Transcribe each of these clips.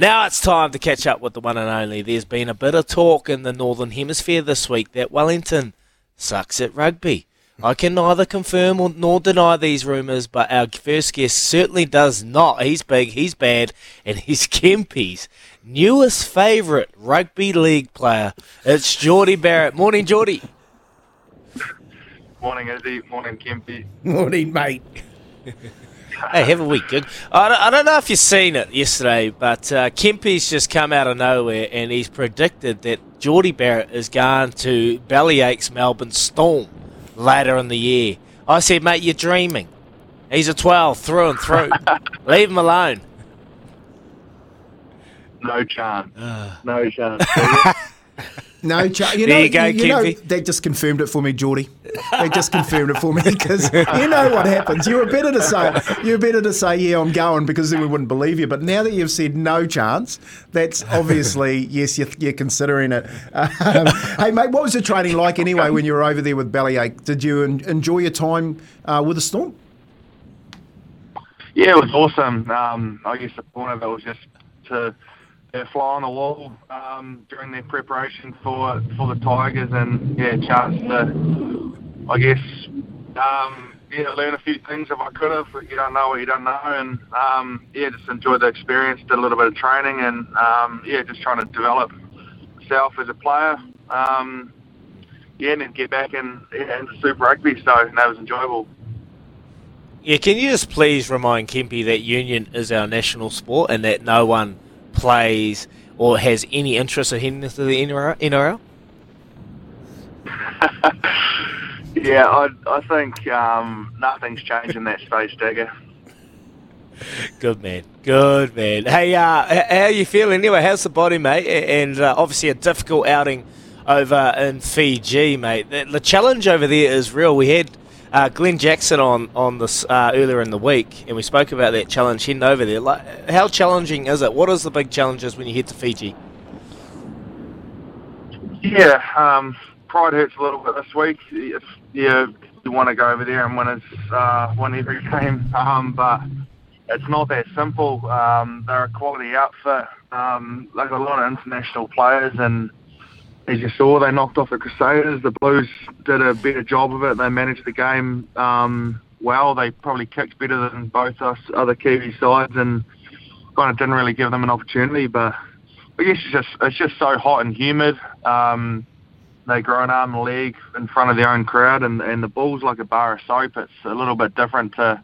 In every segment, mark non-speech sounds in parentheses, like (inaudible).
Now it's time to catch up with the one and only. There's been a bit of talk in the Northern Hemisphere this week that Wellington sucks at rugby. I can neither confirm or nor deny these rumours, but our first guest certainly does not. He's big, he's bad, and he's (laughs) Kempy's newest favourite rugby league player. It's Jordie Barrett. Morning, Jordie. Morning, Izzy. Morning, Kempy. Morning, mate. (laughs) Hey, have a week, good. I don't, I don't know if you've seen it yesterday, but uh, Kempy's just come out of nowhere and he's predicted that Jordie Barrett is going to Bellamy's Melbourne Storm later in the year. I said, mate, you're dreaming. He's a 12 through and through. (laughs) Leave him alone. No chance. no chance. (laughs) No, cha- you There know, you go, you, know, they just confirmed it for me, Jordie. They just confirmed it for me because you know what happens. You were better to say you were better to say yeah, I'm going because then we wouldn't believe you. But now that you've said no chance, that's obviously (laughs) yes, you're, you're considering it. Um, hey, mate, what was the training like anyway when you were over there with Bellamy? Did you en- enjoy your time uh, with the Storm? yeah, it was awesome. Um, I guess the point of it was just to yeah, fly on the wall um, during their preparation for for the Tigers, and yeah, chance to, I guess, um, yeah, learn a few things if I could have. You don't know what you don't know, and um, yeah, just enjoyed the experience. Did a little bit of training, and um, yeah, just trying to develop myself as a player. Um, yeah, and then get back in, yeah, into Super Rugby. So that was enjoyable. Yeah, can you just please remind Kempy that Union is our national sport and that no one plays or has any interest in heading into the NRL? (laughs) Yeah, I, I think um, nothing's changed in that space, Digger. Good man, good man. Hey, uh, how you feeling anyway? How's the body, mate? And uh, obviously a difficult outing over in Fiji, mate. The, the challenge over there is real. We had uh, Glen Jackson on on this uh, earlier in the week, and we spoke about that challenge heading over there. Like, how challenging is it? What is the big challenges when you head to Fiji? Yeah, um, pride hurts a little bit this week. If you, you want to go over there and win, his, uh, win every (laughs) game, um, but it's not that simple. Um, they're a quality outfit. Um, they've got a lot of international players, and as you saw, they knocked off the Crusaders. The Blues did a better job of it. They managed the game um, well. They probably kicked better than both us other Kiwi sides, and kind of didn't really give them an opportunity. But I guess it's just it's just so hot and humid. Um, they grow an arm and leg in front of their own crowd, and and the ball's like a bar of soap. It's a little bit different to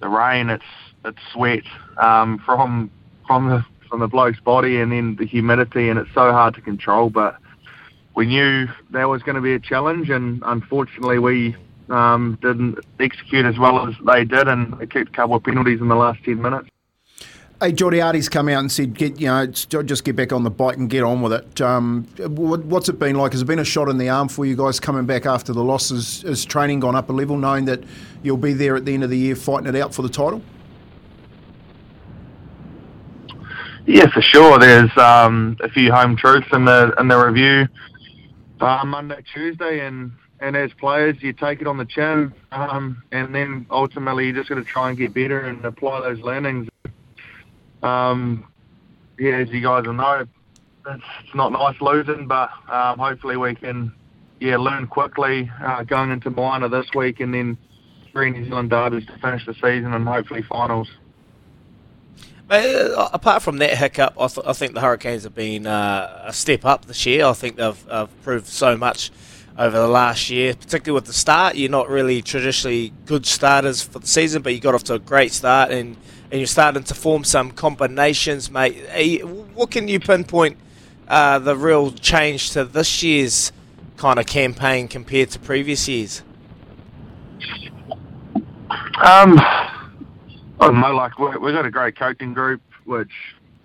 the rain. It's it's sweat um, from from the from the bloke's body, and then the humidity, and it's so hard to control. But we knew that was going to be a challenge, and unfortunately we um, didn't execute as well as they did, and they kicked a couple of penalties in the last ten minutes. Hey, Jordie Artie's come out and said, "Get you know, just get back on the bike and get on with it." Um, what's it been like? Has it been a shot in the arm for you guys coming back after the losses? Has training gone up a level, knowing that you'll be there at the end of the year fighting it out for the title? Yeah, for sure. There's um, a few home truths in the in the review uh, Monday, Tuesday, and and as players, you take it on the chin, um, and then ultimately you're just going to try and get better and apply those learnings. Um, yeah, as you guys will know, it's, it's not nice losing, but um, hopefully we can yeah learn quickly uh, going into Moana this week, and then three New Zealand derbies to finish the season, and hopefully finals. Uh, apart from that hiccup, I, th- I think the Hurricanes have been uh, a step up this year. I think they've uh, proved so much over the last year, particularly with the start. You're not really traditionally good starters for the season, but you got off to a great start and, and you're starting to form some combinations, mate. You- What can you pinpoint uh, the real change to this year's kind of campaign compared to previous years? Um, I don't know. Like we we've got a great coaching group, which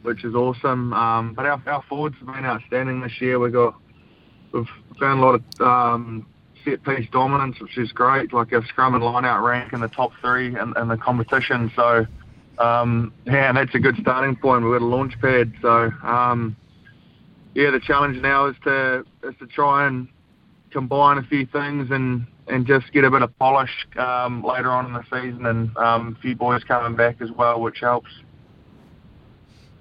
which is awesome. Um, but our our forwards have been outstanding this year. We got we've found a lot of um, set piece dominance, which is great. Like our scrum and line out rank in the top three in, in the competition. So um, yeah, and that's a good starting point. We've got a launch pad. So um, yeah, the challenge now is to is to try and combine a few things and and just get a bit of polish um, later on in the season, and um, a few boys coming back as well, which helps.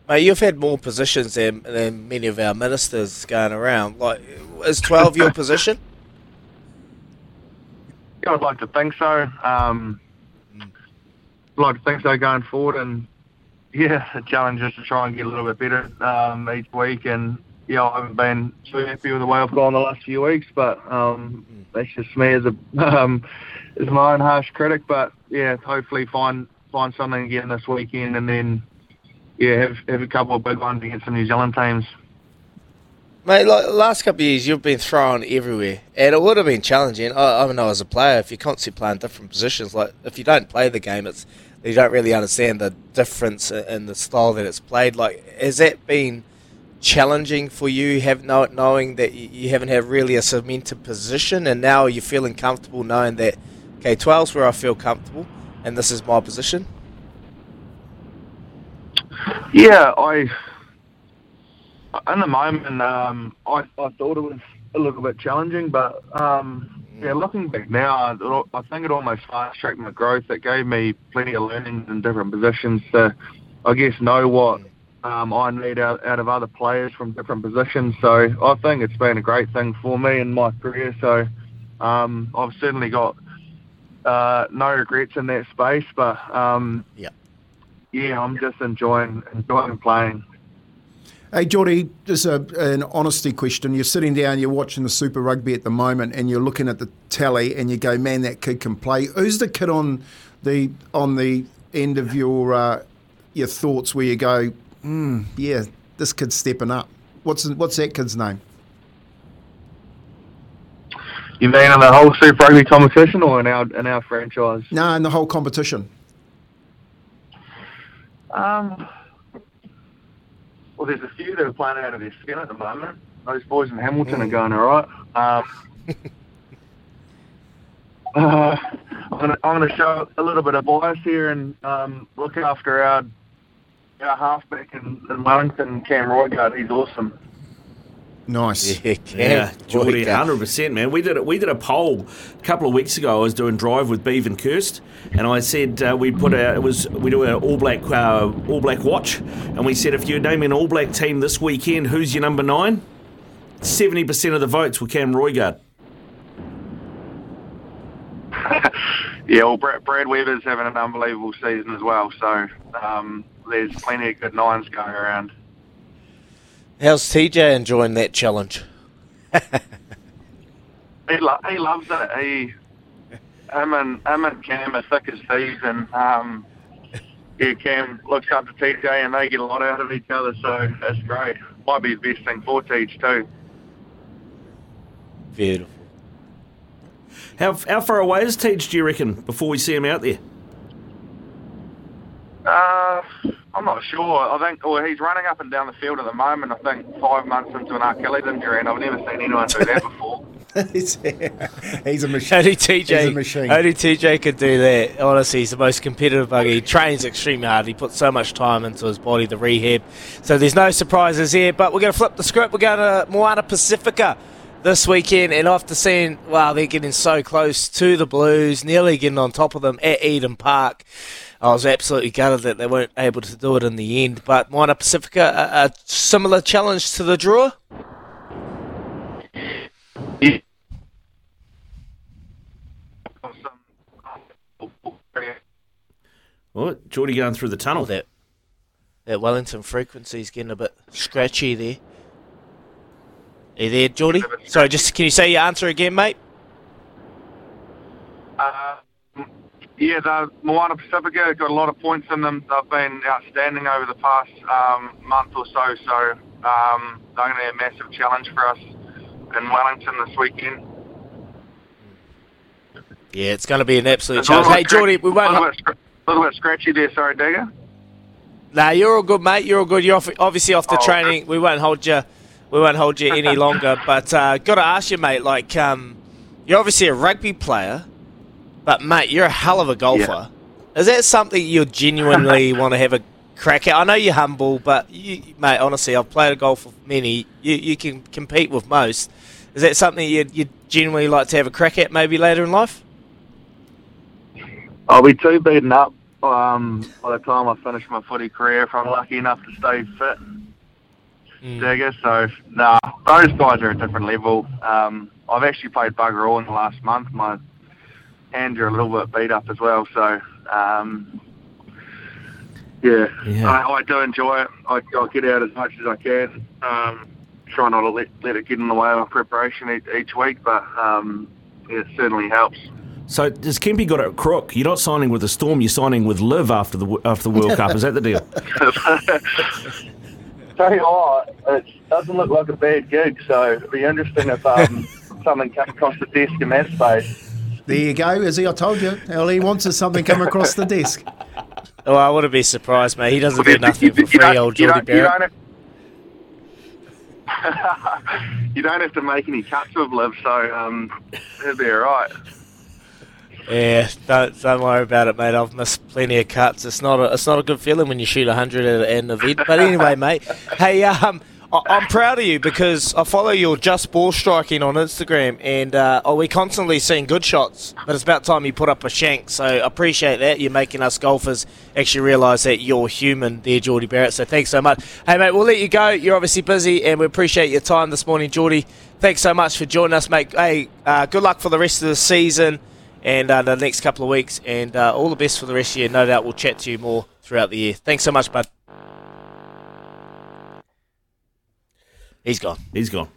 Mate, you've had more positions than, than many of our ministers going around. Like, is 12 your (laughs) position? Yeah, I'd like to think so. Um, I'd like to think so going forward, and yeah, the challenge is to try and get a little bit better um, each week. And yeah, I haven't been too happy with the way I've gone the last few weeks, but um, that's just me as a (laughs) um, as my own harsh critic. But yeah, hopefully find find something again this weekend, and then yeah, have have a couple of big ones against some New Zealand teams. Mate, like last couple of years, you've been thrown everywhere, and it would have been challenging. I, I know as a player, if you're constantly playing different positions, like if you don't play the game, it's you don't really understand the difference in the style that it's played. Like, has that been challenging for you, have know, knowing that you haven't had really a cemented position, and now you're feeling comfortable knowing that okay, 12's where I feel comfortable, and this is my position. Yeah, I in the moment, um, I, I thought it was a little bit challenging, but um, yeah, looking back now, I think it almost fast tracked my growth. It gave me plenty of learning in different positions to, I guess, know what um, I need out, out of other players from different positions. So I think it's been a great thing for me in my career. So um, I've certainly got uh, no regrets in that space, but um, yeah, yeah, I'm just enjoying enjoying playing. Hey, Jordie, just a, an honesty question. You're sitting down, you're watching the Super Rugby at the moment, and you're looking at the tally, and you go, "Man, that kid can play." Who's the kid on the on the end of your uh, your thoughts where you go, mm, "Yeah, this kid's stepping up." What's what's that kid's name? You mean in the whole Super Rugby competition, or in our in our franchise? No, in the whole competition. Um well, there's a few that are playing out of their skin at the moment. Those boys in Hamilton mm. are going all right. Um, (laughs) uh, I'm going to show a little bit of bias here and um, look after our our halfback in, in Wellington, Cam Roigard. He's awesome. Nice. Yeah, yeah Jordie, hundred percent, man. We did it. We did a poll a couple of weeks ago. I was doing drive with Beav and Kirst, and I said uh, we put a it was we do an All Black uh, All Black watch, and we said if you're naming an All Black team this weekend, who's your number nine? Seventy percent of the votes were Cam Roigard. Yeah, well, Brad, Brad Weber's having an unbelievable season as well. So um, there's plenty of good nines going around. How's TJ enjoying that challenge? (laughs) he, lo- he loves it. He, him and, him and Cam are thick as thieves, and um, yeah, Cam looks up to TJ, and they get a lot out of each other, so that's great. Might be the best thing for Teach too. Beautiful. How how far away is Teach? Do you reckon before we see him out there? Uh, I'm not sure. I think well, he's running up and down the field at the moment. I think five months into an Achilles injury, and I've never seen anyone do that before. (laughs) he's, he's a machine. Only TJ, machine. only TJ could do that. Honestly, he's the most competitive buggy. He trains extremely hard. He puts so much time into his body, the rehab. So there's no surprises here. But we're going to flip the script. We're going to Moana Pacifica this weekend, and after seeing, wow, they're getting so close to the Blues, nearly getting on top of them at Eden Park. I was absolutely gutted that they weren't able to do it in the end. But Moana Pacifica, a, a similar challenge to the Drua? Yeah. What? Jordie going through the tunnel. That, that Wellington frequency is getting a bit scratchy there. Are you there, Jordie? Sorry, just can you say your answer again, mate? Uh, yeah, the Moana Pacifica got a lot of points in them. They've been outstanding over the past um, month or so. So um, they're going to be a massive challenge for us in Wellington this weekend. Yeah, it's going to be an absolute challenge. Hey, Jordie, we won't. A little, bit, a little bit scratchy there, sorry, Digger. Nah, you're all good, mate. You're all good. You're off, obviously off the oh, training. Okay. We won't hold you. We won't hold you any longer. But uh, got to ask you, mate. Like, um, you're obviously a rugby player. But mate, you're a hell of a golfer. Yeah. Is that something you genuinely (laughs) want to have a crack at? I know you're humble, but you, mate, honestly, I've played a golf with many. You you can compete with most. Is that something you'd, you'd genuinely like to have a crack at maybe later in life? I'll be too beaten up um, by the time I finish my footy career, if I'm lucky enough to stay fit, Mm. Digger. So, nah, those guys are a different level. Um, I've actually played bugger all in the last month. My hands are a little bit beat up as well. So, um, yeah, Yeah. I, I do enjoy it. I, I get out as much as I can. Um, try not to let, let it get in the way of my preparation each, each week, but um, it certainly helps. So does Kempy got it crook? You're not signing with the Storm. You're signing with Liv after the after the World Cup. Is that the deal? (laughs) (laughs) Tell you what, it doesn't look like a bad gig, so it'd be interesting if um, (laughs) something came across the desk in that space. There you go, Izzy. I told you. All he wants is something come across the desk. Oh, I wouldn't be surprised, mate. He doesn't do nothing for free, don't- old you Jordie you Barrett. don't have- (laughs) you don't have to make any cuts with Liv, so um, it'll be all right. Yeah, don't don't worry about it, mate. I've missed plenty of cuts. It's not a it's not a good feeling when you shoot hundred at an event. But anyway, (laughs) mate. Hey, um, I, I'm proud of you because I follow your just ball striking on Instagram, and uh, oh, we constantly seeing good shots. But it's about time you put up a shank. So I appreciate that. You're making us golfers actually realise that you're human, there, Jordie Barrett. So thanks so much. Hey, mate, we'll let you go. You're obviously busy, and we appreciate your time this morning, Jordie. Thanks so much for joining us, mate. Hey, uh, good luck for the rest of the season and uh, the next couple of weeks. And uh, all the best for the rest of the year. No doubt we'll chat to you more throughout the year. Thanks so much, bud. He's gone. He's gone.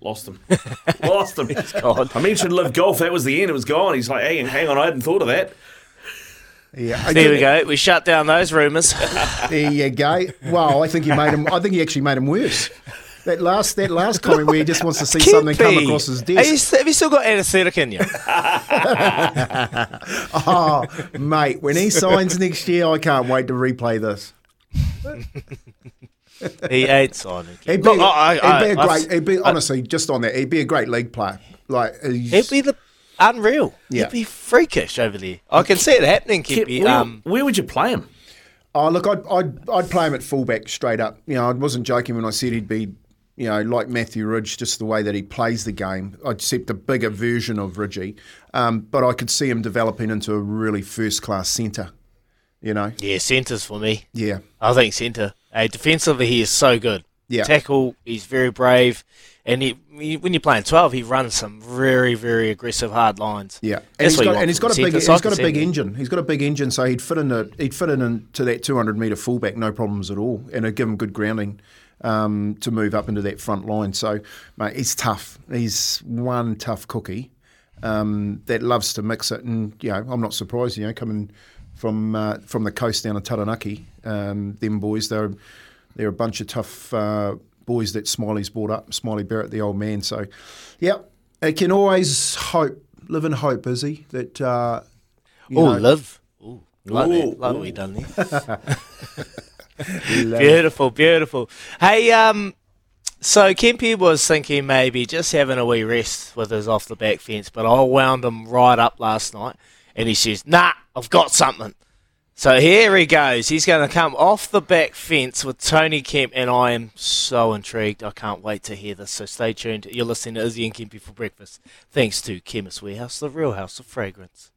Lost him. (laughs) Lost him. He's gone. I mentioned Liv Golf. That was the end. It was gone. He's like, hang, hang on. I hadn't thought of that. Yeah, There we go. We shut down those rumours. There you go. Well, I think you made him. I think he actually made him worse. That last that last comment where he just wants to see something come across his Are you, desk. have you still got anaesthetic in you? (laughs) Oh, mate, when he signs next year, I can't wait to replay this. (laughs) he ain't signing. He'd be, Look, I- I- he'd be a I- great. He'd be honestly just on that. He'd be a great league player. Like He'd be the unreal. Yeah. He'd be freakish over there. I can see it happening, Kip, Kippy. where, Um, where would you play him? Oh, look, I'd, I'd, I'd play him at fullback straight up. You know, I wasn't joking when I said he'd be, you know, like Matthew Ridge, just the way that he plays the game, except a bigger version of Ridgey. Um, but I could see him developing into a really first class centre, you know? yeah, centres for me. Yeah. I think centre. Hey, defensively, he is so good. Yeah. Tackle, he's very brave. And he, he- when you're playing 12, he runs some very, very aggressive hard lines. Yeah, and That's he's got and he's got a big he's got a big engine. He's got a big engine, so he'd fit in a, he'd fit in into that 200 meter fullback, no problems at all, and it'd give him good grounding um, to move up into that front line. So, mate, he's tough. He's one tough cookie um, that loves to mix it, and you know, I'm not surprised. You know, coming from uh, from the coast down to Taranaki, um, them boys, they're they're a bunch of tough uh, boys that Smiley's brought up. Smiley Barrett, the old man. So, yeah, it can always hope, live in hope, is he? That uh, you Oh, live. Ooh, like Ooh, that. Like ooh. what we done there. (laughs) (laughs) beautiful, beautiful. Hey, um, so Kempy was thinking maybe just having a wee rest with his off the back fence, but I wound him right up last night, and he says, "Nah, I've got something." So here he goes. He's going to come off the back fence with Tony Kemp, and I am so intrigued. I can't wait to hear this. So stay tuned. You're listening to Izzy and Kempy for breakfast. Thanks to Chemist Warehouse, the real house of fragrance.